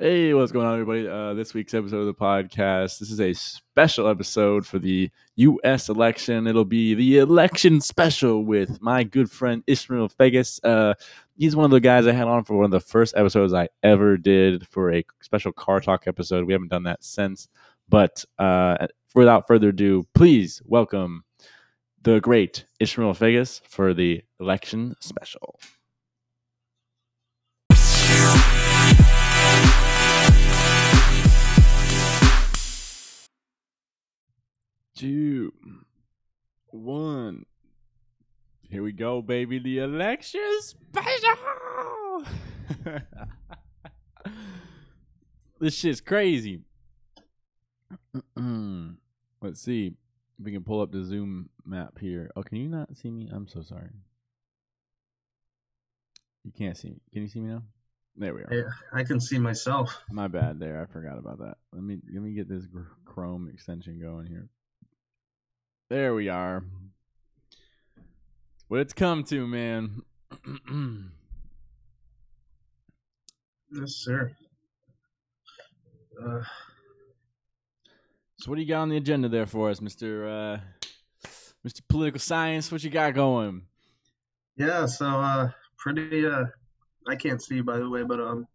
Hey, what's going on, everybody? Uh, this week's episode of the podcast. This is a special episode for the U.S. election. It'll be the election special with my good friend Ismail Feggous. Uh, he's one of the guys I had on for one of the first episodes I ever did for a special car talk episode. We haven't done that since. But uh, without further ado, please welcome the great Ismail Feggous for the election special. Two, one. Here we go, baby. The election special. this shit's crazy. Let's see if we can pull up the Zoom map here. Oh, can you not see me? I'm so sorry. You can't see me. Can you see me now? There we are. Yeah, I can see myself. My bad. There, I forgot about that. Let me let me get this Chrome extension going here. There we are. What it's come to, man. yes, sir. Uh, so, what do you got on the agenda there for us, Mister uh, Mister Political Science? What you got going? Yeah, so uh, pretty. Uh, I can't see, by the way, but um,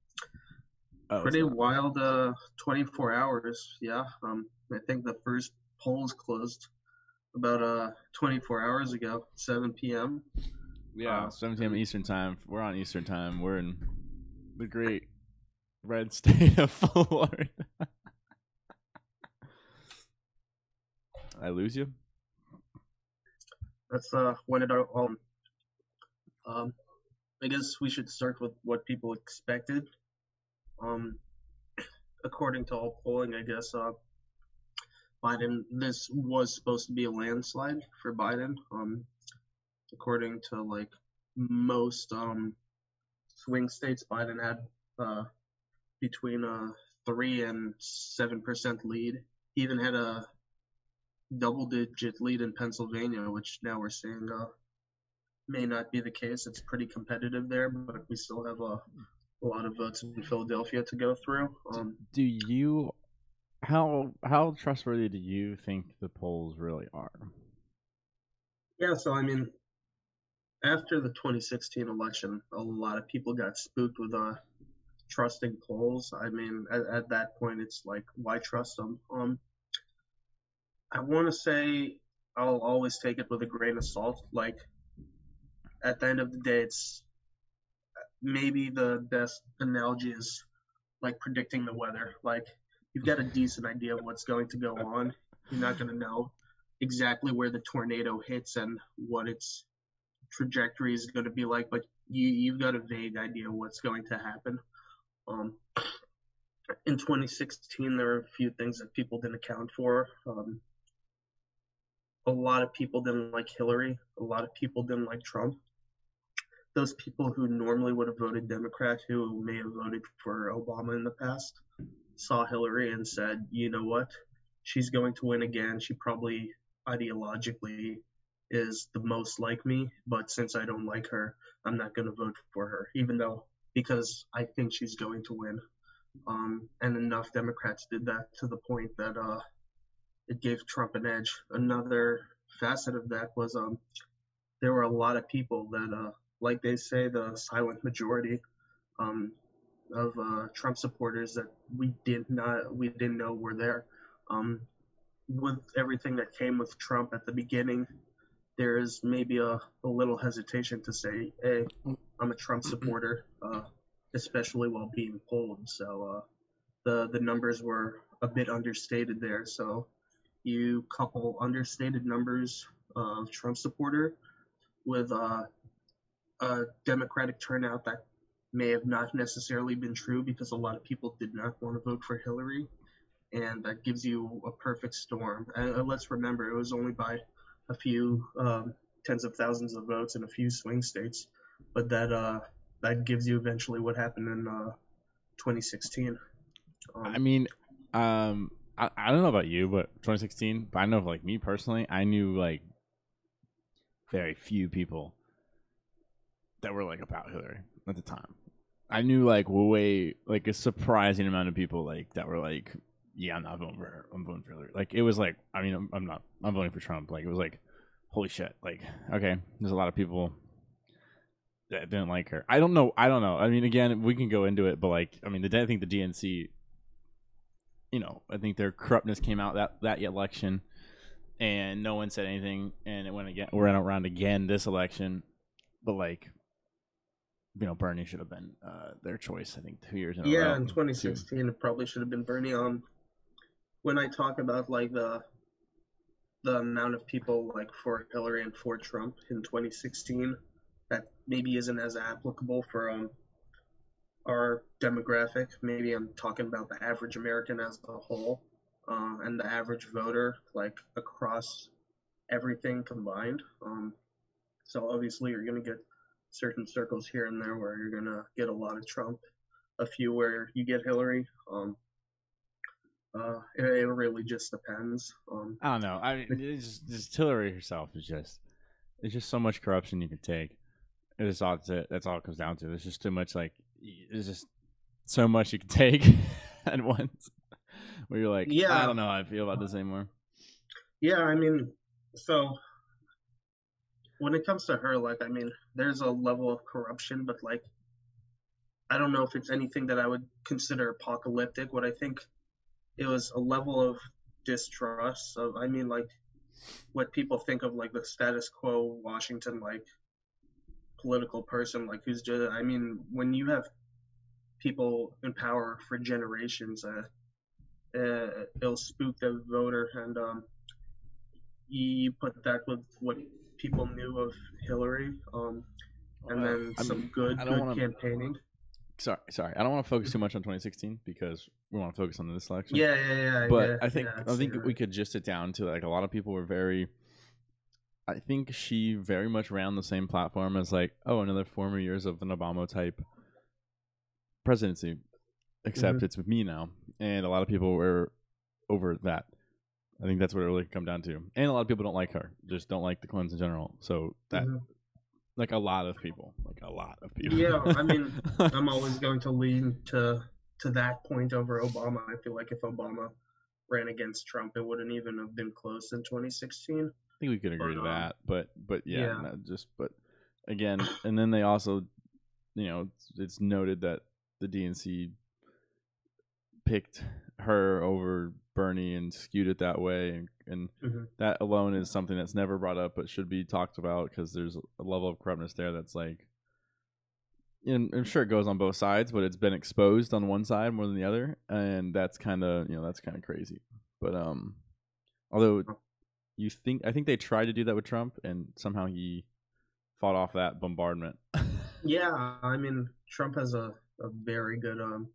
oh, pretty wild. Uh, twenty four hours. Yeah. Um, I think the first polls closed about uh 24 hours ago, 7 p.m. Yeah, uh, 7 p.m. Eastern time. We're on Eastern time. We're in the great red state of Florida. I lose you. That's uh when it all. Um, I guess we should start with what people expected. Um, according to all polling, I guess uh Biden. This was supposed to be a landslide for Biden, um, according to like most um, swing states. Biden had uh, between a three and seven percent lead. He even had a double-digit lead in Pennsylvania, which now we're seeing uh, may not be the case. It's pretty competitive there, but we still have a, a lot of votes in Philadelphia to go through. Um, Do you how how trustworthy do you think the polls really are? Yeah, so I mean, after the 2016 election, a lot of people got spooked with uh trusting polls. I mean, at, at that point, it's like, why trust them? Um, I want to say I'll always take it with a grain of salt. Like, at the end of the day, it's maybe the best analogy is like predicting the weather. Like, you've got a decent idea of what's going to go on. You're not going to know exactly where the tornado hits and what its trajectory is going to be like, but you you've got a vague idea of what's going to happen. Um, in 2016, there were a few things that people didn't account for. Um, a lot of people didn't like Hillary. A lot of people didn't like Trump. Those people who normally would have voted Democrat, who may have voted for Obama in the past, saw Hillary and said, you know what, she's going to win again. She probably ideologically is the most like me, but since I don't like her, I'm not going to vote for her, even though because I think she's going to win. Um, and enough Democrats did that to the point that uh, it gave Trump an edge. Another facet of that was um, there were a lot of people that, uh, like they say, the silent majority um, of uh, Trump supporters that we did not we didn't know were there. Um, with everything that came with Trump at the beginning, there is maybe a, a little hesitation to say, "Hey, I'm a Trump supporter," uh, especially while being polled. So uh, the the numbers were a bit understated there. So you couple understated numbers of Trump supporter with uh, a Democratic turnout that may have not necessarily been true because a lot of people did not want to vote for Hillary, and that gives you a perfect storm. And uh, let's remember, it was only by a few um, tens of thousands of votes in a few swing states, but that uh, that gives you eventually what happened in uh, 2016. Um, I mean, um, I, I don't know about you, but 2016. But I know, like me personally, I knew like very few people that were like about Hillary at the time. I knew like way like a surprising amount of people like that were like, yeah, I'm not voting for her. I'm voting for Hillary. Like it was like, I mean, I'm, I'm not. I'm voting for Trump. Like it was like, holy shit. Like okay, there's a lot of people that didn't like her. I don't know. I don't know. I mean, again, we can go into it, but like, I mean, the I think the DNC, you know, I think their corruptness came out that that election, and no one said anything, and it went again. We're in around again this election, but like, you know, Bernie should have been uh, their choice. I think two years in a row. Yeah, in 2016, it probably should have been Bernie. Um, when I talk about like the the amount of people like for Hillary and for Trump in 2016 that maybe isn't as applicable for um, our demographic. Maybe I'm talking about the average American as a whole uh, and the average voter, like across everything combined. Um, so obviously, you're going to get certain circles here and there where you're to get a lot of Trump, a few where you get Hillary. Um, uh, it, it really just depends. Um, I don't know. I mean, it's just, just Hillary herself is just it's just so much corruption you can take. It's all that's. That's all it comes down to. There's just too much. Like there's just so much you can take at once. Where you're like, Yeah. I don't know how I feel about this anymore. Yeah, I mean, so when it comes to her, like, I mean, there's a level of corruption, but like, I don't know if it's anything that I would consider apocalyptic. What I think it was a level of distrust of, I mean, like, what people think of like the status quo Washington, like, political person, like, who's just, I mean, when you have people in power for generations, uh, uh, it'll spook the voter and um, you put that with what people knew of Hillary, um, and then I some good good wanna- campaigning. Sorry, sorry. I don't want to focus too much on 2016 because we want to focus on this election. Yeah, yeah, yeah. but yeah, I think yeah, I think you're we could just sit down to like a lot of people were very. I think she very much ran the same platform as like oh another four more years of an Obama type presidency, except Mm-hmm. it's with me now, and a lot of people were over that. I think that's what it really come down to, and a lot of people don't like her, just don't like the Clintons in general. So that Mhm. like a lot of people, like a lot of people. Yeah, I mean, I'm always going to lean to to that point over Obama. I feel like if Obama ran against Trump, it wouldn't even have been close in 2016. I think we could agree to But, um, that, but but yeah, yeah. just but again, and then they also, you know, it's, it's noted that the DNC picked her over Bernie and skewed it that way, and, and Mhm. that alone is something that's never brought up but should be talked about because there's a level of corruptness there that's like. And I'm sure it goes on both sides, but it's been exposed on one side more than the other, and that's kind of you know that's kind of crazy. But um, although you think I think they tried to do that with Trump, and somehow he fought off that bombardment. Yeah, I mean, Trump has a, a very good um,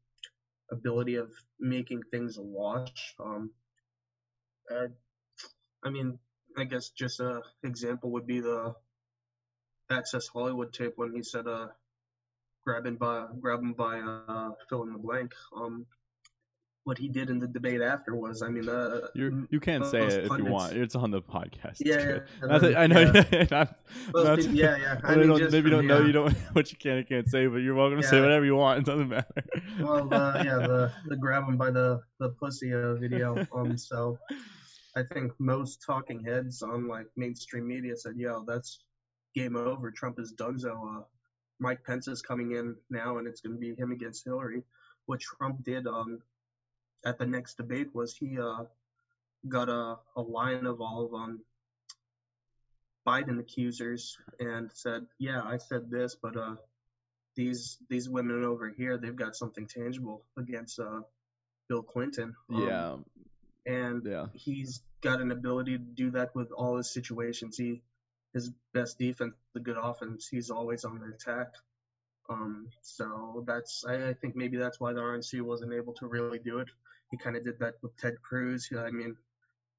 ability of making things a wash. Um, uh, I mean, I guess just a example would be the Access Hollywood tape when he said, uh, grab grabbing by, grab him by, uh, fill in the blank. Um, what he did in the debate after was, I mean, uh, you you can say it if you want. It's on the podcast. Yeah, yeah, Not that- I know. then, not- not- people- yeah, yeah. I they mean, don't- maybe you don't know you don't what you can and can't say, but you're welcome to say whatever you want. It doesn't matter. well, the, yeah, the the grab him by the the pussy uh, video. Um, so I think most talking heads on like mainstream media said, "Yo, that's game over. Trump is donezo. Uh, Mike Pence is coming in now, and it's going to be him against Hillary." What Trump did um at the next debate was he uh got a a line of all of um Biden accusers and said, "Yeah, I said this, but uh." these these women over here they've got something tangible against uh Bill Clinton. Um, yeah, and yeah. he's got an ability to do that with all his situations. He his best defense, the good offense. He's always on the attack. Um, so that's I, I think maybe that's why the RNC wasn't able to really do it. He kind of did that with Ted Cruz. I mean,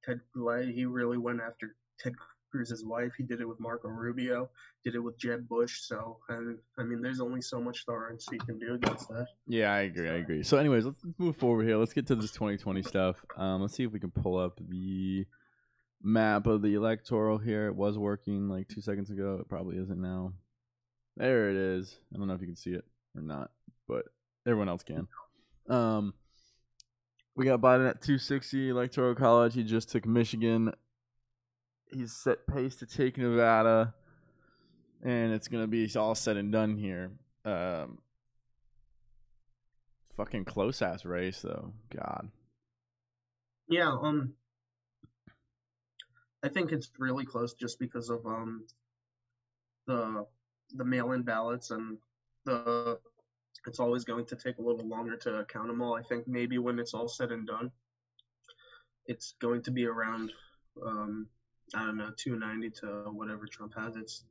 Ted he really went after Ted Cruz's wife. He did it with Marco Rubio. Did it with Jeb Bush. So and I mean, there's only so much the RNC can do against that. Yeah, I agree. I agree. So, anyways, let's, let's move forward here. Let's get to this 2020 stuff. Um, let's see if we can pull up the map of the electoral here. It was working like two seconds ago. It probably isn't now. There it is. I don't know if you can see it or not, but everyone else can. Um, we got Biden at 260 electoral college. He just took Michigan. He's set pace to take Nevada, and it's gonna be all said and done here. Um, fucking close ass race though. God. Yeah, um I think it's really close just because of um the the mail-in ballots and the it's always going to take a little longer to count them all. I think maybe when it's all said and done, it's going to be around um I don't know 290 to whatever Trump has. It's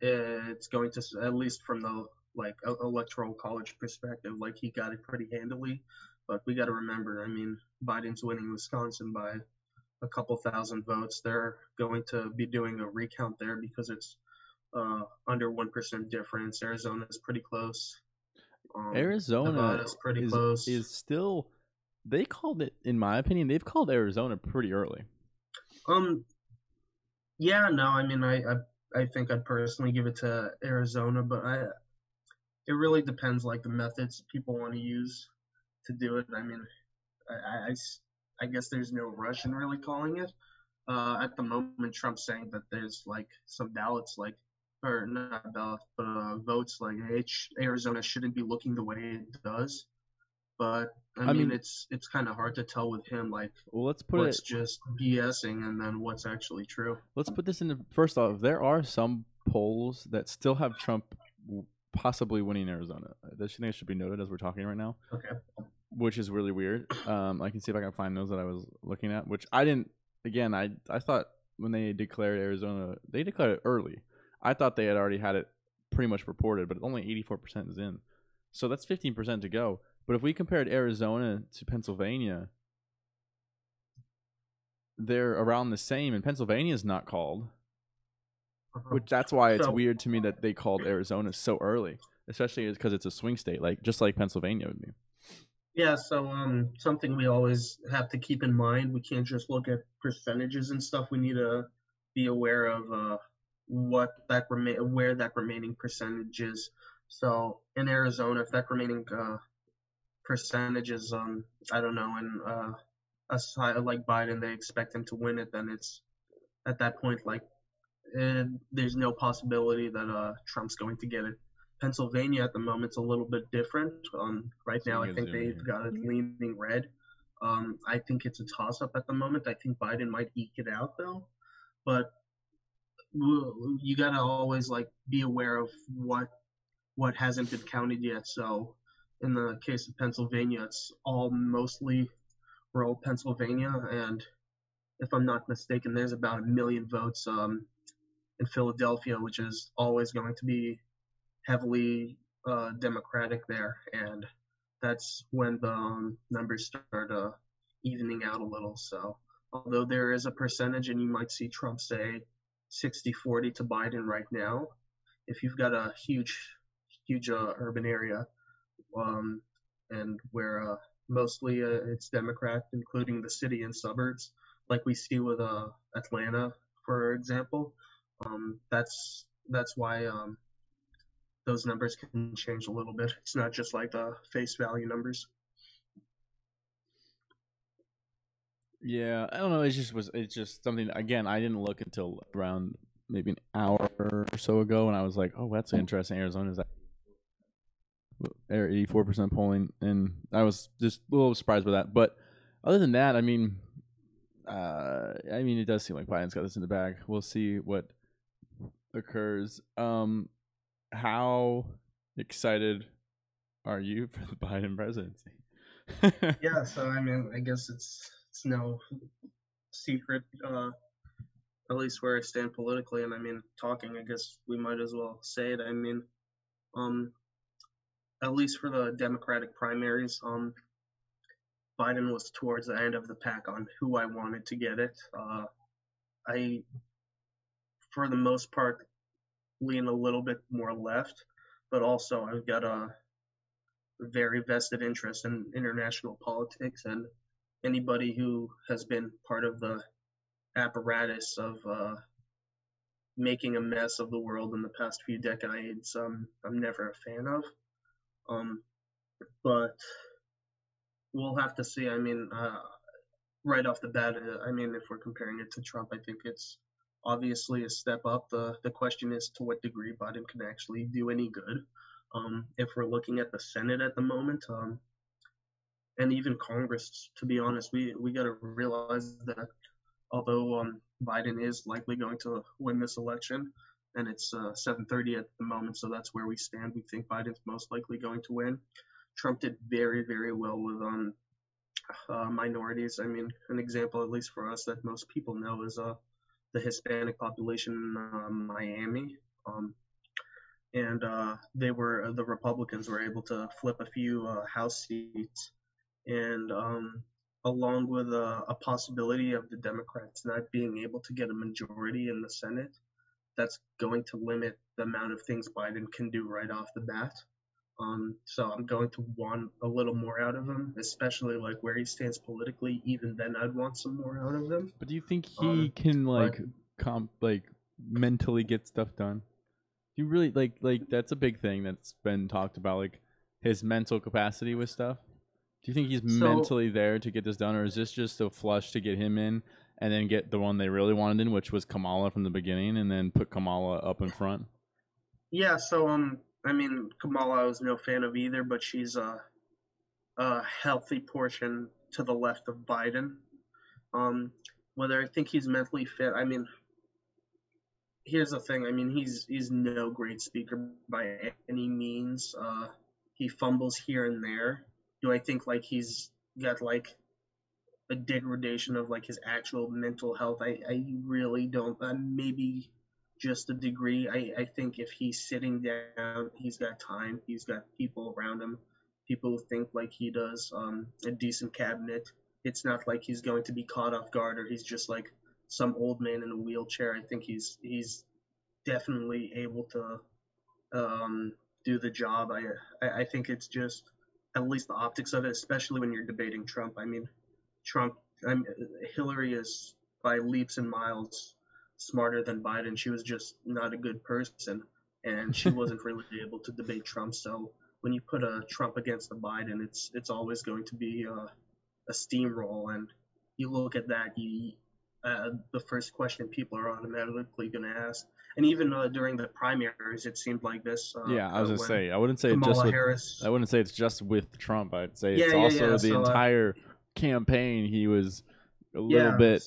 it's going to at least from the like electoral college perspective, like he got it pretty handily. But we got to remember, I mean, Biden's winning Wisconsin by a couple thousand votes. They're going to be doing a recount there because it's uh, under one percent difference. Arizona's pretty close. Um, Arizona is pretty is, close. is still. They called it, in my opinion, they've called Arizona pretty early. Um. Yeah. No. I mean, I, I I think I'd personally give it to Arizona, but I it really depends like the methods people want to use to do it. I mean, I, I, I guess there's no rush in really calling it. Uh, at the moment, Trump's saying that there's like some ballots, like or not ballots, but uh, votes like H- Arizona shouldn't be looking the way it does. But I, I mean, mean, it's it's kind of hard to tell with him, like well, let's put what's it, just BSing and then what's actually true. Let's put this in the first off. There are some polls that still have Trump possibly winning Arizona. This thing should be noted as we're talking right now. Okay. Which is really weird. Um, I can see if I can find those that I was looking at, which I didn't. Again, I I thought when they declared Arizona, they declared it early. I thought they had already had it pretty much reported, but only 84% is in. So that's 15% to go. But if we compared Arizona to Pennsylvania, they're around the same, and Pennsylvania is not called. Uh-huh. Which that's why it's so, weird to me that they called Arizona so early, especially because it's a swing state, like just like Pennsylvania would be. Yeah, so um, something we always have to keep in mind. We can't just look at percentages and stuff. We need to be aware of uh, what that remain, where that remaining percentage is. So in Arizona, if that remaining uh, percentage is, um, I don't know, and uh, aside like Biden, they expect him to win it, then it's at that point like and there's no possibility that uh, Trump's going to get it. Pennsylvania at the moment's a little bit different. Um, right now, I think they've got it leaning red. Um, I think it's a toss up at the moment. I think Biden might eke it out though, but you gotta always like be aware of what what hasn't been counted yet. So in the case of Pennsylvania, it's all mostly rural Pennsylvania, and if I'm not mistaken, there's about a million votes um, in Philadelphia, which is always going to be heavily uh, Democratic there, and that's when the um, numbers start uh, evening out a little. So, although there is a percentage, and you might see Trump say 60-40 to Biden right now, if you've got a huge, huge uh, urban area, um, and where uh, mostly uh, it's Democrat, including the city and suburbs, like we see with uh, Atlanta, for example, um, that's that's why um, those numbers can change a little bit. It's not just like the face value numbers. Yeah, I don't know. It just was. It's just something. Again, I didn't look until around maybe an hour or so ago, and I was like, "Oh, that's interesting." Arizona's eighty-four percent polling, and I was just a little surprised by that. But other than that, I mean, uh, I mean, it does seem like Biden's got this in the bag. We'll see what occurs. Um, how excited are you for the Biden presidency? yeah, so I mean, I guess it's it's no secret, uh, at least where I stand politically, and I mean, talking. I guess we might as well say it. I mean, um, at least for the Democratic primaries, um, Biden was towards the end of the pack on who I wanted to get it. Uh, I for the most part, lean a little bit more left, but also I've got a very vested interest in international politics and anybody who has been part of the apparatus of uh, making a mess of the world in the past few decades, um, I'm never a fan of. Um, but we'll have to see. I mean, uh, right off the bat, uh, I mean, if we're comparing it to Trump, I think it's obviously a step up. The the question is to what degree Biden can actually do any good. Um, if we're looking at the Senate at the moment, um, and even Congress, to be honest, we we got to realize that although um, Biden is likely going to win this election, and it's uh, 7:30 at the moment, so that's where we stand. We think Biden's most likely going to win. Trump did very very well with um, uh, minorities. I mean, an example, at least for us, that most people know is uh, the Hispanic population in uh, Miami. Um, and uh, they were the Republicans were able to flip a few uh, House seats, and um, along with a, a, possibility of the Democrats not being able to get a majority in the Senate, that's going to limit the amount of things Biden can do right off the bat. Um, so I'm going to want a little more out of him, especially like where he stands politically. Even then, I'd want some more out of him. But do you think he um, can like but, comp like mentally get stuff done? Do you really like like that's a big thing that's been talked about, like his mental capacity with stuff. Do you think he's so, mentally there to get this done, or is this just a flush to get him in and then get the one they really wanted in, which was Kamala from the beginning, and then put Kamala up in front? Yeah. So um, I mean, Kamala I was no fan of either, but she's a, a healthy portion to the left of Biden. Um, whether I think he's mentally fit, I mean, here's the thing. I mean, he's he's no great speaker by any means. Uh, he fumbles here and there. Do I think like he's got like a degradation of like his actual mental health? I I really don't. Uh, maybe just a degree. I, I think if he's sitting down, he's got time. He's got people around him, people who think like he does, um, a decent cabinet. It's not like he's going to be caught off guard or he's just like some old man in a wheelchair. I think he's he's definitely able to um, do the job. I, I I think it's just at least the optics of it, especially when you're debating Trump. I mean, Trump, I'm, Hillary is by leaps and miles smarter than Biden. She was just not a good person, and she wasn't really able to debate Trump. So when you put a Trump against a Biden, it's it's always going to be a, a steamroll. And you look at that, you, uh, the first question people are automatically going to ask. And even uh, during the primaries, it seemed like this. Uh, yeah, I was gonna say I wouldn't say Kamala just with, Harris. I wouldn't say it's just with Trump. I'd say yeah, it's yeah, also yeah. the so, uh, entire campaign. He was a little bit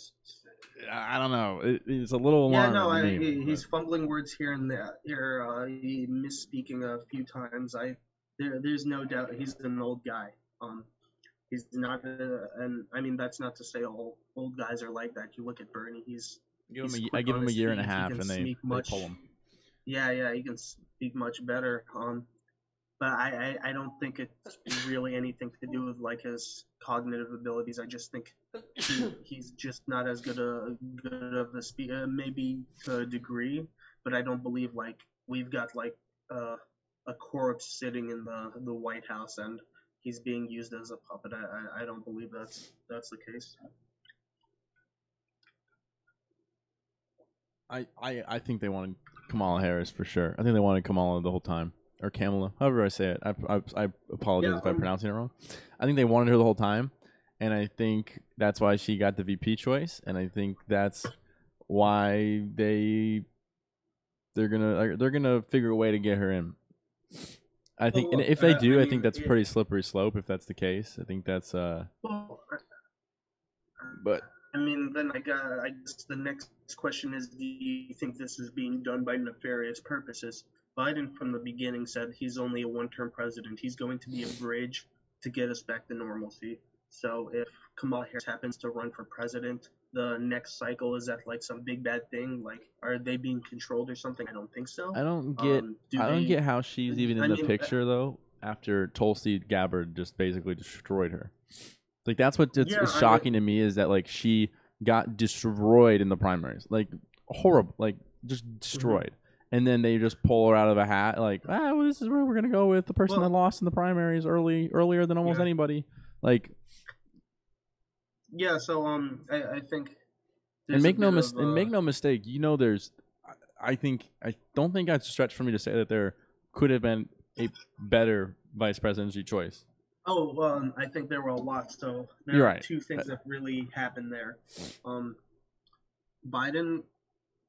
I don't know. It, it's a little alarming. yeah. No, I, me, he's fumbling words here and there. Here, uh, he misspeaking a few times. I there, there's no doubt he's an old guy. Um, he's not, a, and I mean that's not to say all old guys are like that. You look at Bernie. He's give him a, I give him a year and a half, and they, much, they pull him. Yeah, yeah, he can speak much better. Um, but I, I, I don't think it's really anything to do with like his cognitive abilities. I just think he, he's just not as good a good of a speaker, maybe to a degree, but I don't believe like we've got like uh, a corpse sitting in the the White House and he's being used as a puppet. I, I, I don't believe that's that's the case. I, I, I think they wanted Kamala Harris for sure. I think they wanted Kamala the whole time or Kamala, however I say it. I, I, I apologize yeah, if I'm pronouncing it wrong. I think they wanted her the whole time, and I think that's why she got the VP choice, and I think that's why they they're gonna they're gonna figure a way to get her in. I think, and if they uh, do, I, mean, I think that's yeah. pretty slippery slope. If that's the case, I think that's uh. But I mean, then I got. I guess the next question is: Do you think this is being done by nefarious purposes? Biden from the beginning said he's only a one-term president. He's going to be a bridge to get us back to normalcy. So if Kamala Harris happens to run for president, the next cycle is that like some big bad thing? Like, are they being controlled or something? I don't think so. I don't get. Um, do I don't get how she's even in I the mean, picture though. After Tulsi Gabbard just basically destroyed her, like that's what yeah, is shocking I mean, to me is that like she got destroyed in the primaries, like horrible, like just mm-hmm. destroyed and then they just pull her out of a hat, like, ah, well, this is where we're gonna go with the person well, that lost in the primaries early, earlier than almost yeah. anybody. Like, yeah. So um, I, I think, and make no mis- uh, and make no mistake, you know, there's, I think, I don't think I'd stretch for me to say that there could have been a better vice presidency choice? Oh, um, I think there were a lot. So there You're are right. two things that really happened there. Um, Biden,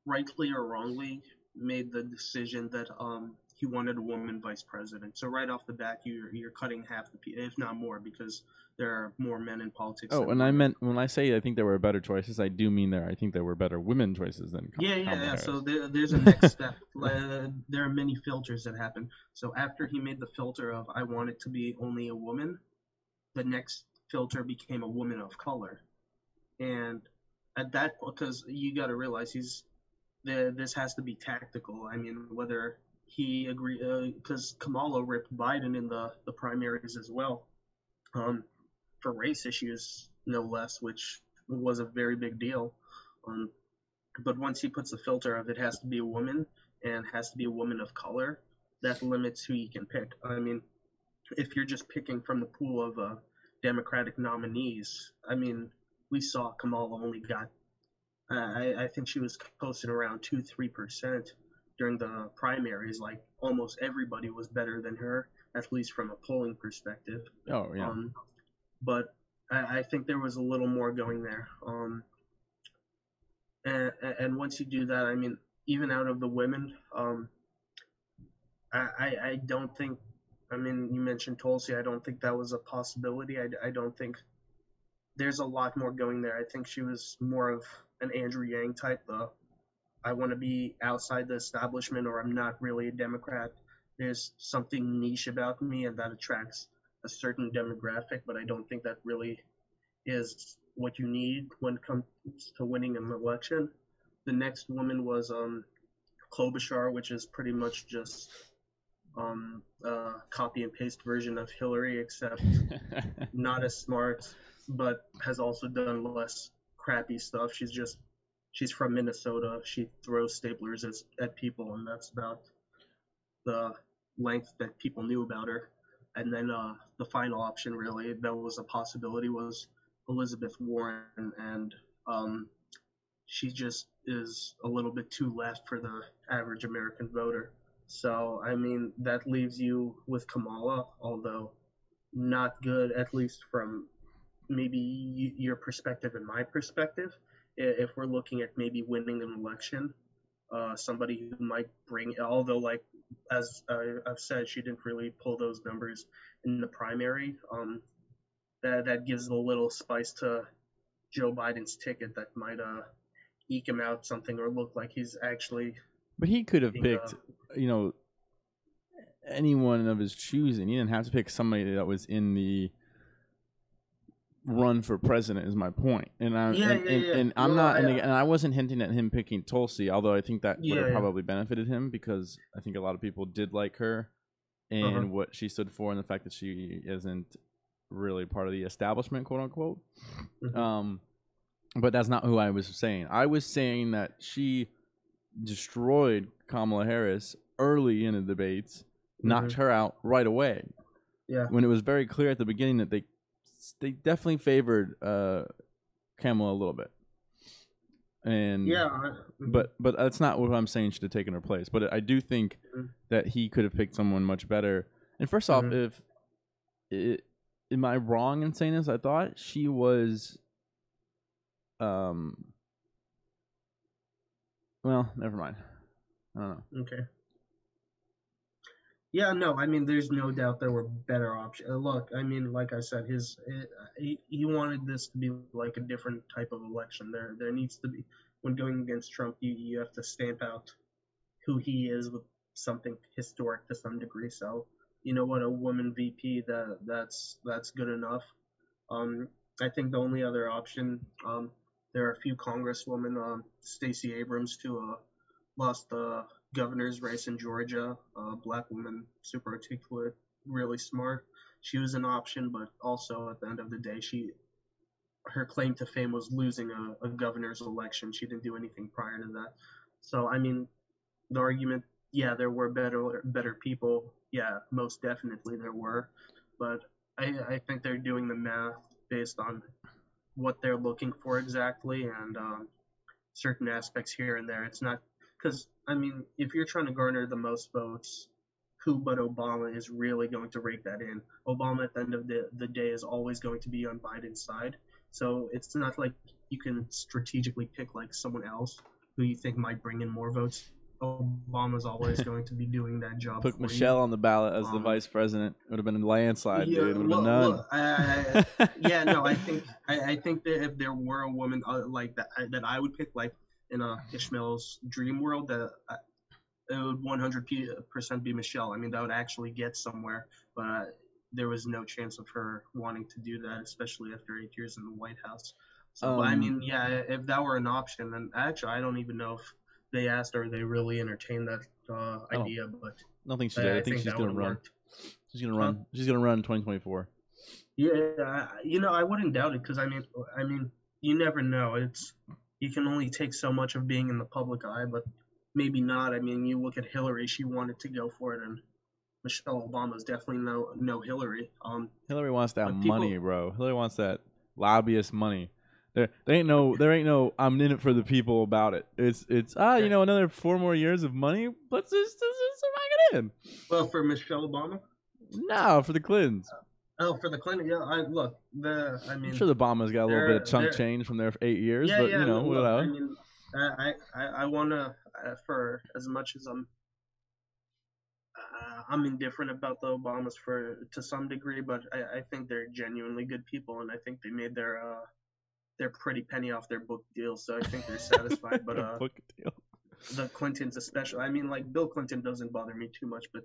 rightly or wrongly, made the decision that um, he wanted a woman vice president. So right off the bat, you're you're cutting half the people, if not more, because there are more men in politics. Oh, and I meant when I say I think there were better choices, I do mean there. I think there were better women choices than. Kam- Yeah, yeah, Kamala yeah. Harris. So there, there's a next step. Uh, there are many filters that happen. So after he made the filter of I want it to be only a woman, the next filter became a woman of color, and at that because you got to realize he's the, this has to be tactical. I mean, whether he agreed because Kamala ripped Biden in the the primaries as well, um, for race issues no less, which was a very big deal. Um, but once he puts the filter of it has to be a woman and has to be a woman of color, that limits who you can pick. I mean, if you're just picking from the pool of uh, Democratic nominees, I mean, we saw Kamala only got, uh, I, I think she was posted around two, three percent during the primaries. Like almost everybody was better than her, at least from a polling perspective. oh yeah. Um, but I, I think there was a little more going there. Um, and, and once you do that, I mean, even out of the women, um, I, I, I don't think. I mean, you mentioned Tulsi. I don't think that was a possibility. I, I don't think there's a lot more going there. I think she was more of an Andrew Yang type. The I want to be outside the establishment, or I'm not really a Democrat. There's something niche about me, and that attracts a certain demographic, but I don't think that really is what you need when it comes to winning an election. The next woman was um, Klobuchar, which is pretty much just um, a copy and paste version of Hillary, except not as smart, but has also done less crappy stuff. She's just she's from Minnesota. She throws staplers at, at people, and that's about the length that people knew about her. And then uh, the final option, really, that was a possibility, was Elizabeth Warren, and um, she just is a little bit too left for the average American voter. So, I mean, that leaves you with Kamala, although not good, at least from maybe your perspective and my perspective. If we're looking at maybe winning an election, uh, somebody who might bring, although, like, as I, I've said, she didn't really pull those numbers in the primary. Um, that that gives a little spice to Joe Biden's ticket that might uh eke him out something or look like he's actually but he could have picked, uh, you know, anyone of his choosing. He didn't have to pick somebody that was in the run for president. Is my point, and I Yeah, and, yeah, and, yeah. and I'm No, not, and, I- and I wasn't hinting at him picking Tulsi, although I think that would have probably benefited him because I think a lot of people did like her and Uh-huh. what she stood for, and the fact that she isn't really part of the establishment, quote unquote. Mhm. Um, but that's not who I was saying. I was saying that she destroyed Kamala Harris early in the debates, knocked her out right away. Mm-hmm. Yeah. When it was very clear at the beginning that they they definitely favored uh, Kamala a little bit. And yeah. But but that's not what I'm saying should have taken her place. But I do think Mhm. that he could have picked someone much better. And first off, Mhm. if it, am I wrong in saying this? I thought she was, um, well, never mind. I don't know. Okay. Yeah, no, I mean, there's no doubt there were better options. Uh, Look, I mean, like I said, his uh, he, he wanted this to be like a different type of election. There there needs to be when going against Trump, you you have to stamp out who he is with something historic to some degree. So you know what, a woman VP that that's that's good enough. Um, I think the only other option, um, there are a few congresswomen, um, Stacey Abrams to uh lost the governor's race in Georgia. A black woman, super articulate, really smart. She was an option, but also at the end of the day, she her claim to fame was losing a, a governor's election. She didn't do anything prior to that. So I mean, the argument, yeah, there were better better people. Yeah, most definitely there were, but I I think they're doing the math based on what they're looking for exactly and um, certain aspects here and there. It's not because I mean, if you're trying to garner the most votes, who but Obama is really going to rake that in. Obama at the end of the, the day is always going to be on Biden's side. So it's not like you can strategically pick like someone else who you think might bring in more votes. Obama's always going to be doing that job. Put Michelle you. on the ballot as the Um, vice president. It would have been a landslide, Yeah, dude. It would have well, been none. well, I- I- yeah, no, I think I, I think that if there were a woman uh, like that that I would pick, like in uh, Ismail's dream world, that uh, it would 100 percent be Michelle. I mean, that would actually get somewhere, but uh, there was no chance of her wanting to do that, especially after eight years in the White House. So, but I Um, mean, yeah, if that were an option, then actually, I don't even know if they asked or they really entertained that uh, idea, but I don't think she I, did. I, I think, she's gonna run. worked. She's gonna run. She's gonna run in 2024. Yeah, you know, I wouldn't doubt it because I mean, I mean, you never know. It's you can only take so much of being in the public eye, but maybe not. I mean, you look at Hillary; she wanted to go for it, and Michelle Obama's definitely no no Hillary. Um, Hillary wants that people- money, bro. Hillary wants that lobbyist money. There, there ain't no, there ain't no. I'm in it for the people about it. It's, it's ah, you know, another four more years of money. Let's just, let's just smack it in. well, for Michelle Obama, No, for the Clintons. Oh, for the Clinton, yeah. I look the. I mean, I'm sure the Obama's got a little bit of chunk change from their eight years, yeah, but yeah. you know, no, look. I mean, I, I, I wanna uh, for as much as I'm. Uh, I'm indifferent about the Obamas for to some degree, but I, I think they're genuinely good people, and I think they made their uh, their pretty penny off their book deal, so I think they're satisfied. but uh, Book deal. the Clintons, especially, I mean, like Bill Clinton doesn't bother me too much, but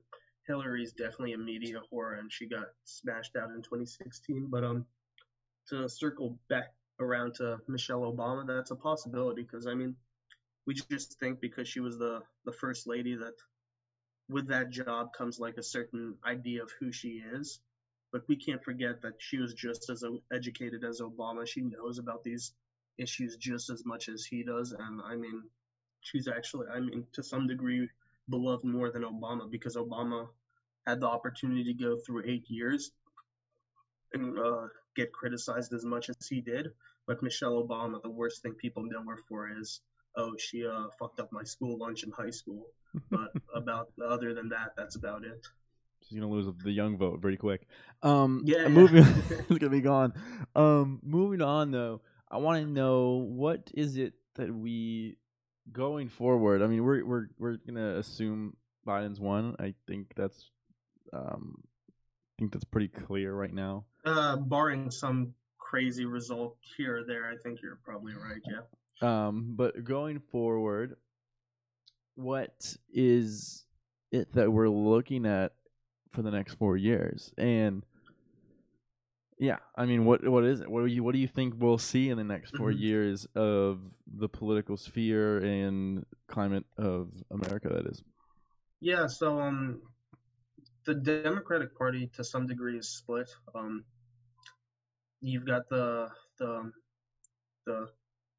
Hillary's definitely a media whore, and she got smashed out in 2016. But um, to circle back around to Michelle Obama, that's a possibility because I mean, we just think because she was the the first lady that with that job comes like a certain idea of who she is. But we can't forget that she was just as educated as Obama. She knows about these issues just as much as he does, and I mean, she's actually, I mean, to some degree, beloved more than Obama because Obama had the opportunity to go through eight years and uh, get criticized as much as he did. But Michelle Obama, the worst thing people know her for is, oh, she uh, fucked up my school lunch in high school. But about other than that, that's about it. She's gonna lose the young vote pretty quick. Um, Yeah, moving, it's gonna be gone. Um, moving on though, I want to know what is it that we going forward. I mean, we're we're we're gonna assume Biden's won. I think that's, um, I think that's pretty clear right now. Uh, barring some crazy result here or there, I think you're probably right. Yeah. Um, but going forward, what is it that we're looking at for the next four years? And yeah, I mean, what what is it? What do you what do you think we'll see in the next 4 Mhm. years of the political sphere and climate of America? That is. Yeah, so um, the Democratic Party to some degree is split. Um, you've got the the the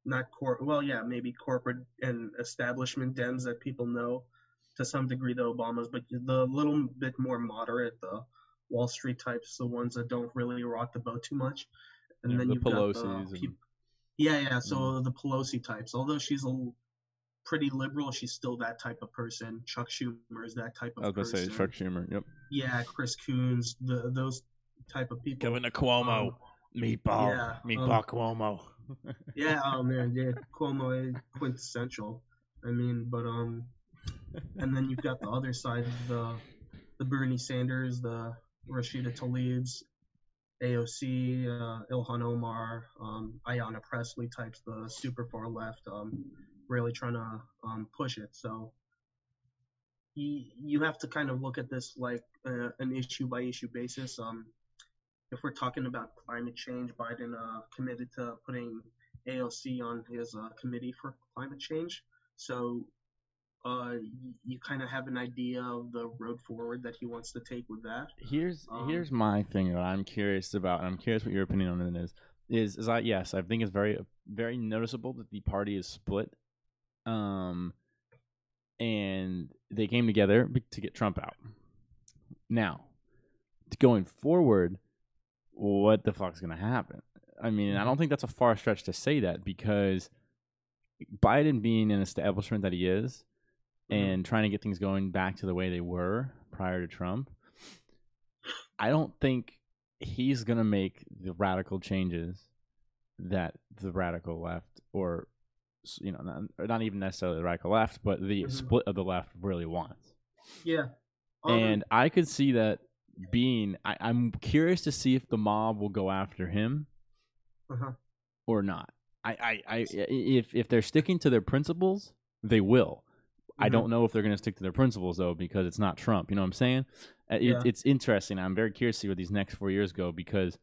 not cor well, yeah, maybe corporate and establishment Dems that people know to some degree the Obamas, but the little bit more moderate, the Wall Street types, the ones that don't really rock the boat too much. And Yeah, then the you've got the and- yeah, yeah. So the Pelosi types, although she's a pretty liberal, she's still that type of person. Chuck Schumer is that type of I was gonna say person. Chuck Schumer. Yep. Yeah, Chris Coons, the those type of people. Governor Cuomo, Um, meatball, yeah, meatball um, Cuomo. yeah, oh man, yeah, Cuomo is quintessential. I mean, but um, and then you've got the other side, of the the Bernie Sanders, the Rashida Tlaib's, AOC, uh, Ilhan Omar, um, Ayanna Pressley types, the super far left, um, really trying to um, push it. So you you have to kind of look at this like uh, an issue by issue basis. Um, if we're talking about climate change, Biden uh, committed to putting AOC on his uh, committee for climate change. So uh, you, you kind of have an idea of the road forward that he wants to take with that. Here's Um, here's my thing that I'm curious about, and I'm curious what your opinion on it is. Is is I yes, I think it's very very noticeable that the party is split, um, and they came together to get Trump out. Now, going forward, what the fuck's gonna happen? I mean, I don't think that's a far stretch to say that because Biden being an establishment that he is, Mhm. and trying to get things going back to the way they were prior to Trump, I don't think he's gonna make the radical changes that the radical left or you know not, not even necessarily the radical left, but the Mhm. split of the left really wants. Yeah. Um, and I could see that being. I, I'm curious to see if the mob will go after him uh-huh. or not. I, I, I if if they're sticking to their principles, they will. I Mhm. don't know if they're going to stick to their principles though, because it's not Trump. You know what I'm saying? Uh, It, Yeah. It's interesting. I'm very curious to see where these next four years go because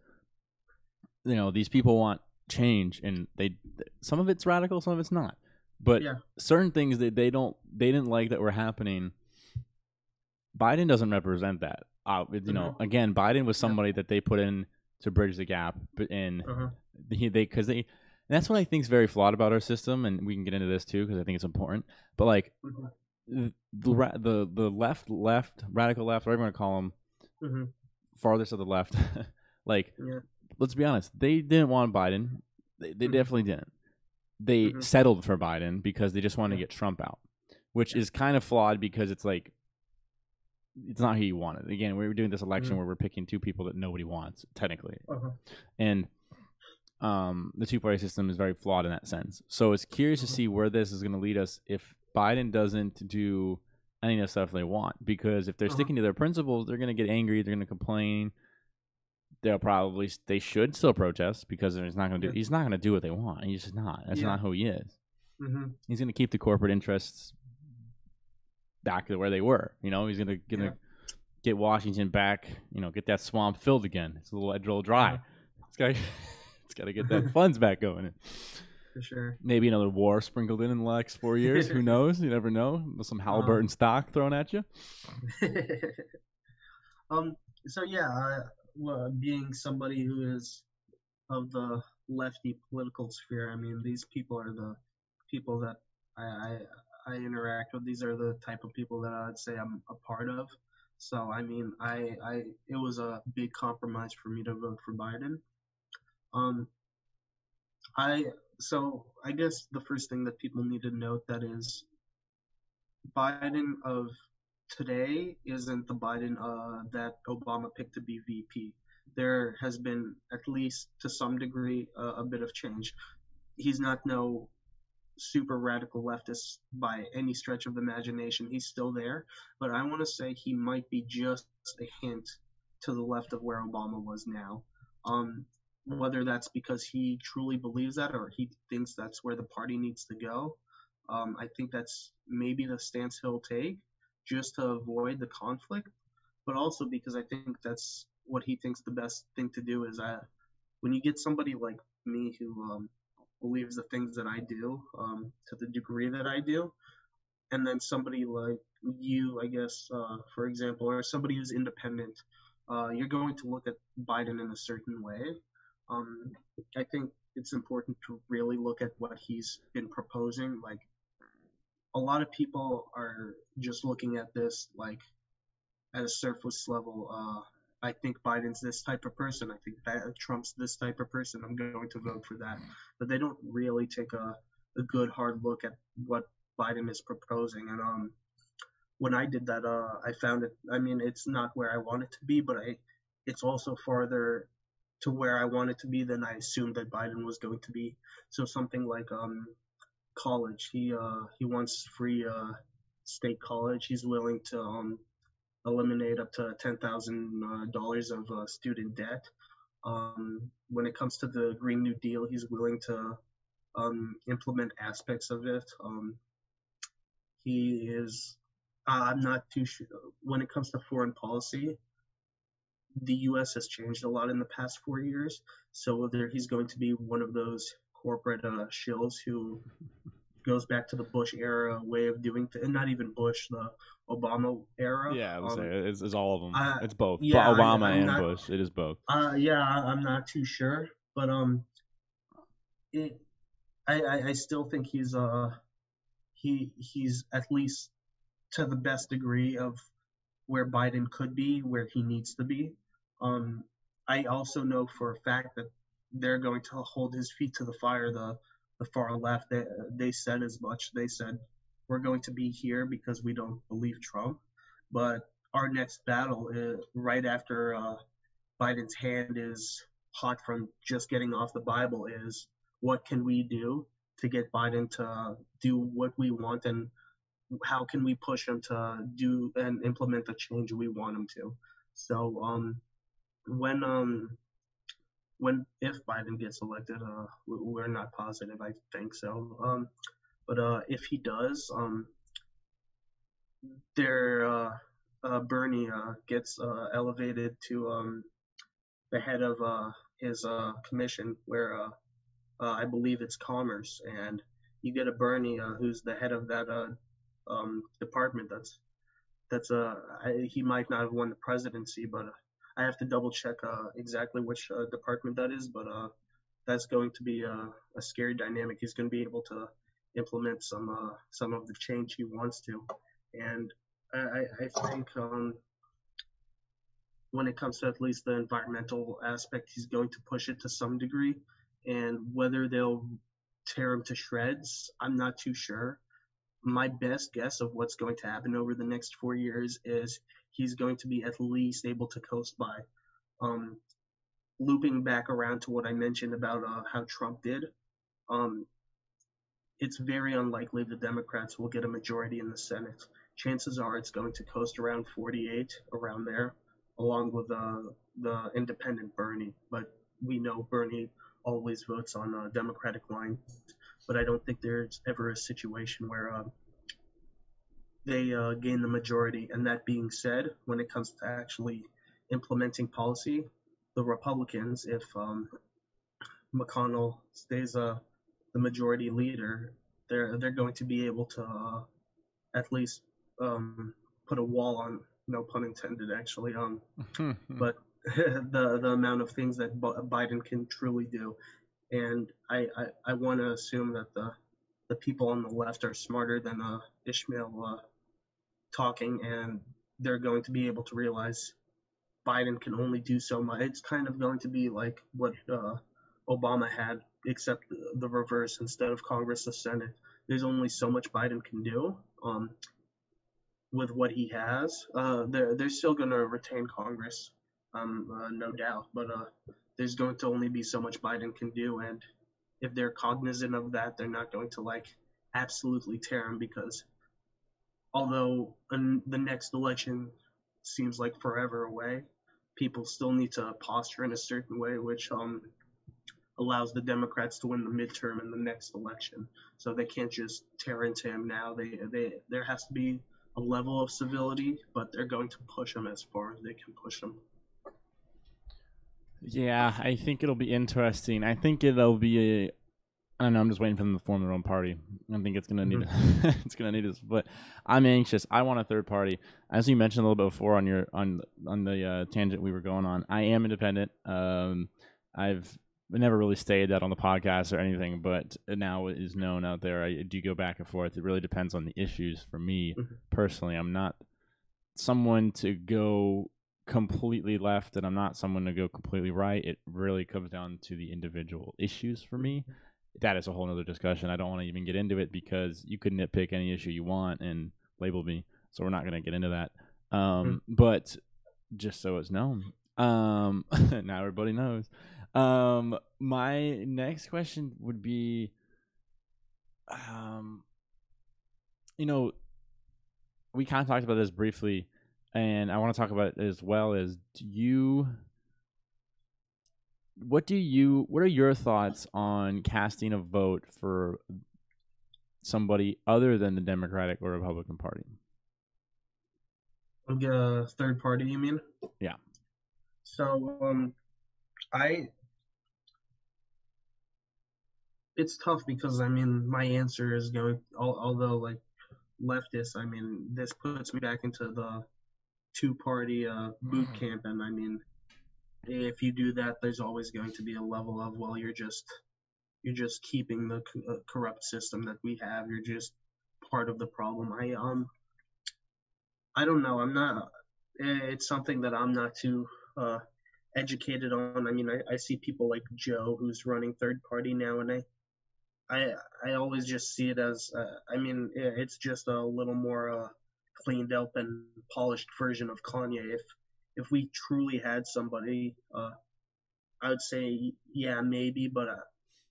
you know these people want change, and they some of it's radical, some of it's not. But Yeah. certain things that they don't they didn't like that were happening. Biden doesn't represent that. Uh, you know, Mhm. again, Biden was somebody that they put in to bridge the gap, but in Uh-huh. he, they because they and that's what I think is very flawed about our system, and we can get into this too because I think it's important. But like Mhm. the the ra- the, the left, left, radical left, whatever you want to call them, Mhm. farthest of the left, like Yeah. Let's be honest, they didn't want Biden. They, they Mhm. definitely didn't. They Mhm. settled for Biden because they just wanted to get Trump out, which is kind of flawed because it's like it's not who you wanted. Again, we were doing this election Mhm. where we're picking two people that nobody wants technically, Uh-huh. and um, the two party system is very flawed in that sense. So it's curious to Mhm. see where this is going to lead us if Biden doesn't do any of the stuff they want. Because if they're Uh-huh. sticking to their principles, they're going to get angry. They're going to complain. They'll probably they should still protest because he's not going to do he's not going to do what they want. He's just not. That's Yeah. not who he is. Mhm. He's going to keep the corporate interests back to where they were. You know, he's going to going to Yeah. get Washington back. You know, get that swamp filled again. It's a little a little dry. Uh-huh. It's got it's got to get that funds back going. For sure. Maybe another war sprinkled in in the next four years. Who knows? You never know. Some Halliburton stock thrown at you. um. So yeah, well, being somebody who is of the lefty political sphere, I mean, these people are the people that I, I I interact with. These are the type of people that I'd say I'm a part of. So I mean, I I it was a big compromise for me to vote for Biden. Um. I so I guess the first thing that people need to note that is Biden of today isn't the Biden uh, that Obama picked to be VP. There has been, at least to some degree, uh, a bit of change. He's not no super radical leftist by any stretch of imagination. He's still there, but I want to say he might be just a hint to the left of where Obama was now. Um, whether that's because he truly believes that or he thinks that's where the party needs to go, um, I think that's maybe the stance he'll take just to avoid the conflict, but also because I think that's what he thinks the best thing to do is uh, when you get somebody like me who um, believes the things that I do um, to the degree that I do, and then somebody like you, I guess, uh, for example, or somebody who's independent, uh, you're going to look at Biden in a certain way. Um, I think it's important to really look at what he's been proposing. Like, a lot of people are just looking at this like at a surface level. Uh, I think Biden's this type of person. I think that Trump's this type of person. I'm going to vote for that. But they don't really take a, a good hard look at what Biden is proposing. And um, when I did that, uh, I found it. I mean, it's not where I want it to be, but I, it's also farther to where I want it to be than I assumed that Biden was going to be. So something like um, college. He uh, he wants free uh, state college. He's willing to um, eliminate up to ten thousand uh, dollars of uh, student debt. Um, when it comes to the Green New Deal, he's willing to um, implement aspects of it. Um, he is. I'm not too sure when it comes to foreign policy. The U.S. has changed a lot in the past four years, so whether he's going to be one of those corporate uh, shills who goes back to the Bush era way of doing things, and not even Bush, the Obama era. Yeah, I would Um, say it's, it's all of them. it's both. Yeah, Obama I'm and not- Bush. It is both. Uh, yeah, I- I'm not too sure, but um, it, I, I, I still think he's uh, he he's at least to the best degree of where Biden could be, where he needs to be. Um, I also know for a fact that they're going to hold his feet to the fire. The the far left, they, they said as much. They said we're going to be here because we don't believe Trump, but our next battle is right after uh, Biden's hand is hot from just getting off the Bible is what can we do to get Biden to do what we want and how can we push him to do and implement the change we want him to. So um, when um when if Biden gets elected, uh, we're not positive. I think so. Um, but uh, if he does, um, there uh, uh, Bernie uh, gets uh, elevated to um, the head of uh, his uh, commission, where uh, uh, I believe it's commerce, and you get a Bernie uh, who's the head of that uh, um, department. That's that's uh, I, he might not have won the presidency, but I have to double check uh, exactly which uh, department that is. But uh, that's going to be a, a scary dynamic. He's going to be able to implement some uh, some of the change he wants to, and I, I think um, when it comes to at least the environmental aspect, he's going to push it to some degree. And whether they'll tear him to shreds, I'm not too sure. My best guess of what's going to happen over the next four years is he's going to be at least able to coast by. Um, looping back around to what I mentioned about uh, how Trump did, um, it's very unlikely the Democrats will get a majority in the Senate. Chances are it's going to coast around 48, around there, along with uh, the independent Bernie. But we know Bernie always votes on a Democratic line. But I don't think there's ever a situation where uh, they uh, gain the majority. And that being said, when it comes to actually implementing policy, the Republicans, if um, McConnell stays uh, the majority leader, they're they're going to be able to uh, at least um, put a wall on. No pun intended, actually. Um, but the the amount of things that Biden can truly do, and I I, I want to assume that the the people on the left are smarter than uh, Ismail uh, talking, and they're going to be able to realize Biden can only do so much. It's kind of going to be like what uh, Obama had except the reverse. Instead of Congress, the Senate. There's only so much Biden can do um, with what he has. Uh, they're they're still going to retain Congress, um, uh, no doubt. But uh, there's going to only be so much Biden can do, and if they're cognizant of that, they're not going to like absolutely tear him because although the next election seems like forever away, people still need to posture in a certain way, which um, allows the Democrats to win the midterm in the next election. So they can't just tear into him now. They they there has to be a level of civility, but they're going to push him as far as they can push him. Yeah, I think it'll be interesting. I think it'll be a I don't know. I'm just waiting for them to form their own party. I think it's gonna need mm-hmm. it's gonna need this, but I'm anxious. I want a third party. As you mentioned a little bit before on your on on the uh, tangent we were going on, I am independent. Um, I've never really stated that on the podcast or anything, but now it is known out there. I do go back and forth. It really depends on the issues for me mm-hmm. personally. I'm not someone to go completely left and I'm not someone to go completely right. It really comes down to the individual issues for me. That is a whole other discussion. I don't want to even get into it because you could nitpick any issue you want and label me. So we're not going to get into that. Um, mm-hmm. But just so it's known, um, now everybody knows. Um, my next question would be, um, you know, we kind of talked about this briefly, and I want to talk about it as well as do you what do you what are your thoughts on casting a vote for somebody other than the Democratic or Republican Party? A third party, you mean? Yeah. So, um, I it's tough because I mean my answer is going although like leftist I mean this puts me back into the two party uh, boot mm. camp and I mean if you do that there's always going to be a level of well you're just you're just keeping the co- uh, corrupt system that we have. You're just part of the problem. I um I don't know. I'm not eh, it's something that I'm not too uh, educated on. I mean I, I see people like Jo who's running third party now and I I I always just see it as uh, I mean it's just a little more uh, cleaned up and polished version of Kanye. If if we truly had somebody, uh, I would say yeah maybe, but uh,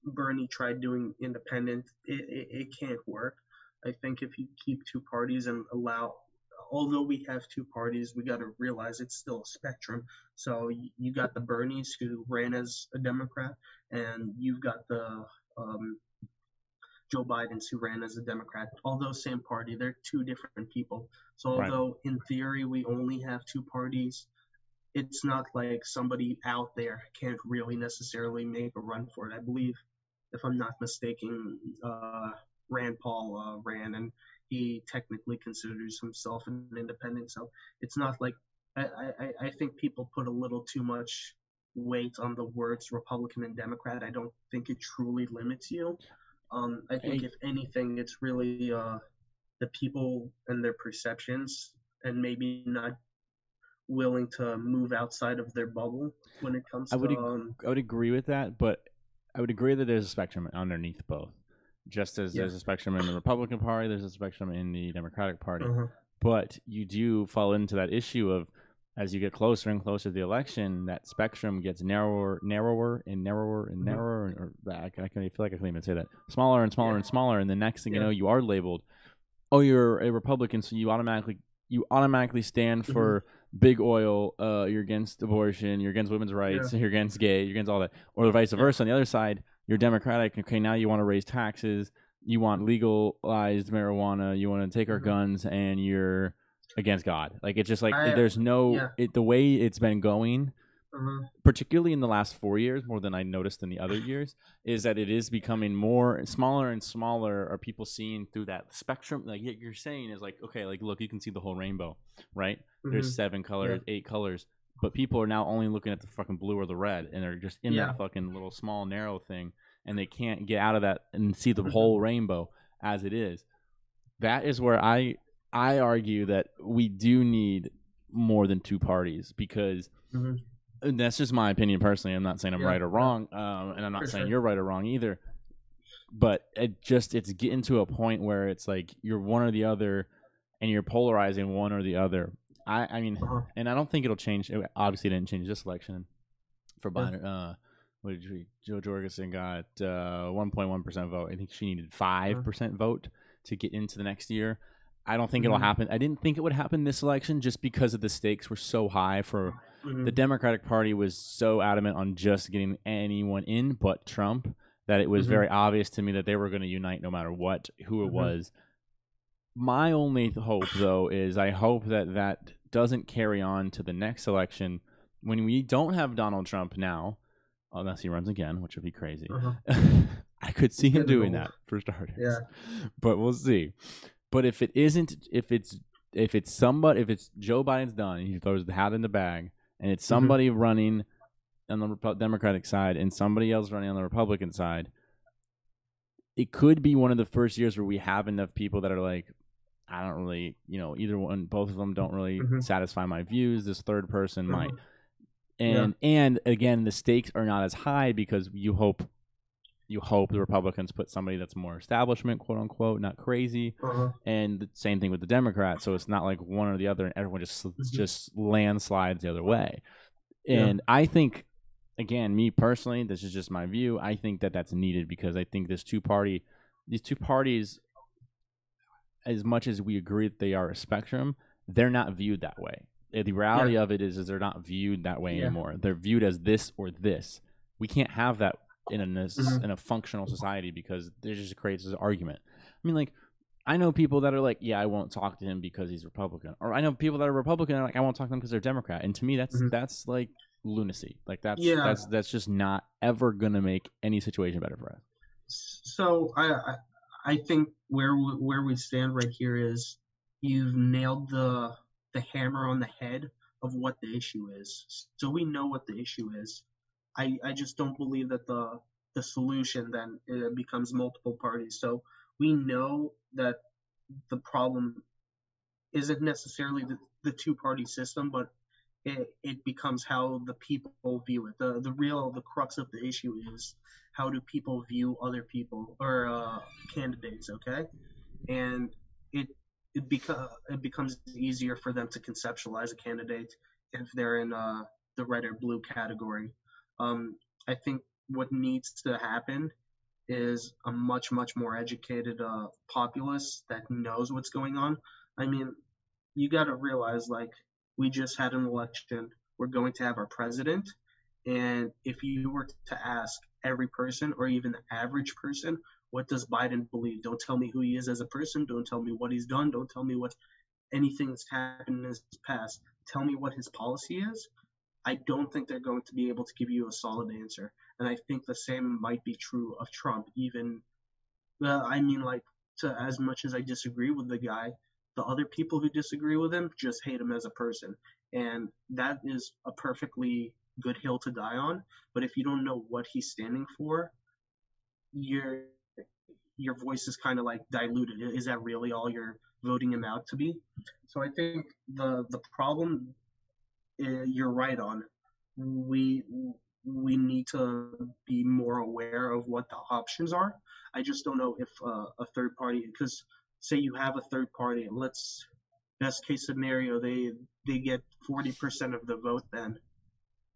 Bernie tried doing independent. It, it it can't work. I think if you keep two parties and allow although we have two parties, we got to realize it's still a spectrum. So you got the Bernies who ran as a Democrat, and you've got the um, Joe Biden's who ran as a Democrat. Although same party, they're two different people. So although right. in theory we only have two parties, it's not like somebody out there can't really necessarily make a run for it. I believe, if I'm not mistaken, uh, Rand Paul uh, ran and he technically considers himself an independent. So it's not like I, I, I think people put a little too much weight on the words Republican and Democrat. I don't think it truly limits you. Um, I think if anything, it's really uh, the people and their perceptions, and maybe not willing to move outside of their bubble when it comes. I would to, um, I would agree with that, but I would agree that there's a spectrum underneath both. Just as yeah. there's a spectrum in the Republican Party, there's a spectrum in the Democratic Party. Uh-huh. But you do fall into that issue of as you get closer and closer to the election, that spectrum gets narrower, narrower, and narrower and mm-hmm. narrower. Mm-hmm. Or, I, I, can, I feel like I can't even say that. Smaller and smaller yeah. and smaller, and the next thing yeah. you know, you are labeled. Oh, you're a Republican, so you automatically you automatically stand mm-hmm. for mm-hmm. Big oil. Uh, you're against abortion. You're against women's rights. Yeah. You're against gay. You're against all that, or vice versa. On the other side, you're Democratic. Okay, now you want to raise taxes. You want legalized marijuana. You want to take our mm-hmm. guns, and you're against God. Like it's just like I, there's no yeah. it, the way it's been going. Mm-hmm. Particularly in the last four years, more than I noticed in the other years, is that it is becoming more smaller and smaller. Are people seeing through that spectrum? Like you're saying is like, okay, like look, you can see the whole rainbow, right? Mm-hmm. There's seven colors, yeah. eight colors but people are now only looking at the fucking blue or the red, and they're just in yeah. that fucking little small narrow thing, and they can't get out of that and see the mm-hmm. whole rainbow as it is. That is where I I argue that we do need more than two parties because. Mm-hmm. That's just my opinion personally. I'm not saying I'm yeah. right or wrong, um, and I'm not For saying sure. you're right or wrong either. But it just it's getting to a point where it's like you're one or the other, and you're polarizing one or the other I, I mean, uh-huh. and I don't think it'll change. It obviously didn't change this election for Biden. Yeah. Uh, what did you, Jo Jorgensen got uh, 1.1% vote. I think she needed 5% uh-huh. vote to get into the next year. I don't think mm-hmm. it'll happen. I didn't think it would happen this election just because of the stakes were so high for mm-hmm. the Democratic Party was so adamant on just getting anyone in but Trump that it was mm-hmm. very obvious to me that they were going to unite no matter what who it mm-hmm. was my only hope, though, is I hope that that doesn't carry on to the next election when we don't have Donald Trump now, unless he runs again, which would be crazy. Uh-huh. I could see him doing that for starters. Yeah. But we'll see. But if it isn't, if it's if it's somebody, if it's Joe Biden's done, he throws the hat in the bag, and it's mm-hmm. somebody mm-hmm. running on the Democratic side and somebody else running on the Republican side, it could be one of the first years where we have enough people that are like, I don't really, you know, either one, both of them don't really mm-hmm. satisfy my views. This third person mm-hmm. might, and yeah. and again, the stakes are not as high because you hope, you hope the Republicans put somebody that's more establishment, quote unquote, not crazy, uh-huh. and the same thing with the Democrats. So it's not like one or the other, and everyone just mm-hmm. just landslides the other way. And yeah. I think, again, me personally, this is just my view. I think that that's needed because I think this two party, these two parties as much as we agree that they are a spectrum, they're not viewed that way. Eh, the reality yeah. of it is, is they're not viewed that way yeah. anymore. They're viewed as this or this. We can't have that in a mm-hmm. in a functional society because it just creates this argument. I mean, like I know people that are like, yeah, I won't talk to him because he's Republican, or I know people that are Republican and like I won't talk to them because they're Democrat. And to me, that's mm-hmm. that's like lunacy. Like that's yeah. that's that's just not ever gonna make any situation better for us. So I I think where we, where we stand right here is you've nailed the the hammer on the head of what the issue is. So we know what the issue is. I I just don't believe that the the solution then it becomes multiple parties. So we know that the problem isn't necessarily the, the two party system, but it, it becomes how the people view it. The the real the crux of the issue is how do people view other people or uh, candidates, okay? And it it, beca- it becomes easier for them to conceptualize a candidate if they're in uh, the red or blue category. Um, I think what needs to happen is a much much more educated uh, populace that knows what's going on. I mean, you got to realize like we just had an election. We're going to have our president, and if you were to ask every person or even the average person, what does Biden believe? Don't tell me who he is as a person. Don't tell me what he's done. Don't tell me what anything that's happened in his past. Tell me what his policy is. I don't think they're going to be able to give you a solid answer. And I think the same might be true of Trump. Even, well, I mean, like, to as much as I disagree with the guy, the other people who disagree with him just hate him as a person. And that is a perfectly good hill to die on. But if you don't know what he's standing for, your your voice is kind of like diluted. Is that really all you're voting him out to be? So I think the the problem you're right on. We we need to be more aware of what the options are. I just don't know if uh, a third party, because say you have a third party, let's best case scenario they they get 40% of the vote, then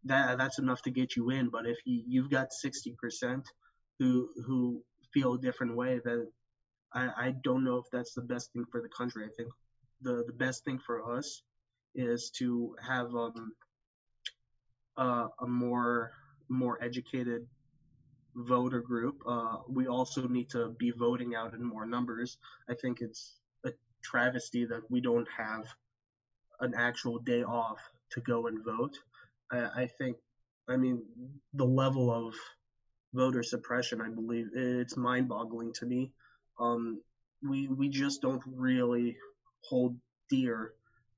that that's enough to get you in. But if you, you've got 60% who who feel a different way, then I, I don't know if that's the best thing for the country. I think the the best thing for us is to have um, a more more educated voter group. Uh, we also need to be voting out in more numbers. I think it's a travesty that we don't have an actual day off to go and vote. I, I think, I mean, the level of voter suppression, I believe, it's mind-boggling to me. Um, we we just don't really hold dear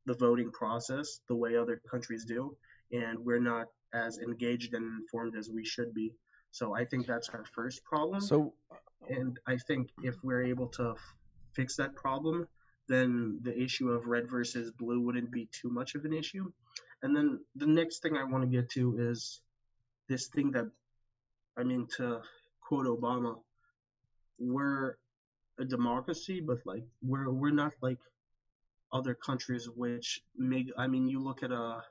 the voting process the way other countries do, and we're not as engaged and informed as we should be. So I think that's our first problem. So, and I think if we're able to f- fix that problem, then the issue of red versus blue wouldn't be too much of an issue. And then the next thing I want to get to is this thing that, I mean, to quote Obama, we're a democracy, but like we're we're not like other countries which make I mean you look at a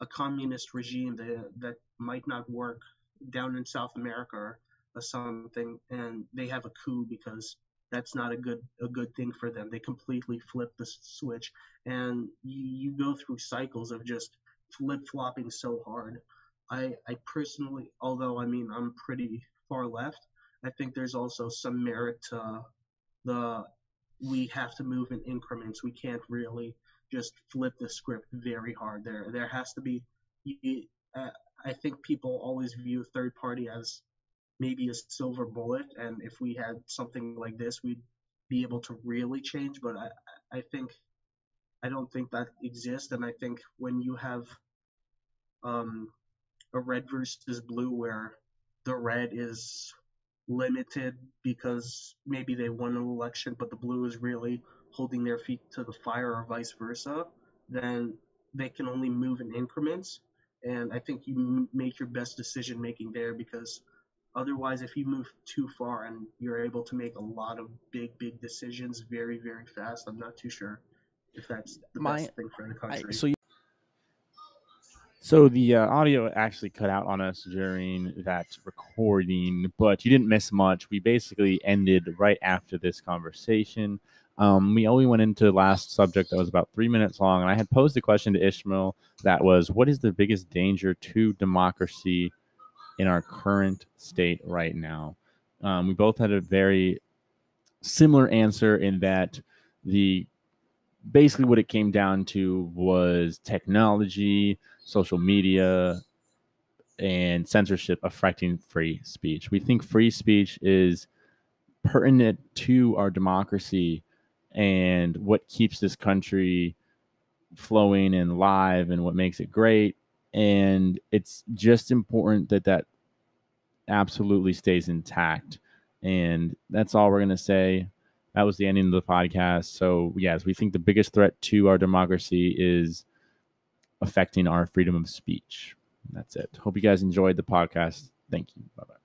a communist regime that that might not work down in South America or, something and they have a coup because that's not a good a good thing for them. They completely flip the switch and you, you go through cycles of just flip flopping so hard. I I personally although I mean I'm pretty far left, I think there's also some merit to the we have to move in increments. We can't really just flip the script very hard. There, there has to be. Uh, I think people always view third party as maybe a silver bullet, and if we had something like this, we'd be able to really change. But I, I think, I don't think that exists, and I think when you have um, a red versus blue, where the red is limited because maybe they won an election, but the blue is really holding their feet to the fire or vice versa, then they can only move in increments. And I think you make your best decision making there because otherwise, if you move too far and you're able to make a lot of big, big decisions very, very fast, I'm not too sure if that's the My, best thing for the country. I, so you so the uh, audio actually cut out on us during that recording, but you didn't miss much. We basically ended right after this conversation. Um, we only went into the last subject that was about three minutes long, and I had posed a question to Ismail that was, "What is the biggest danger to democracy in our current state right now?" Um, we both had a very similar answer in that the basically what it came down to was technology, social media, and censorship affecting free speech. We think free speech is pertinent to our democracy and what keeps this country flowing and live and what makes it great. And it's just important that that absolutely stays intact. And that's all we're going to say that was the ending of the podcast. So, yes, we think the biggest threat to our democracy is affecting our freedom of speech. That's it. Hope you guys enjoyed the podcast. Thank you. Bye bye.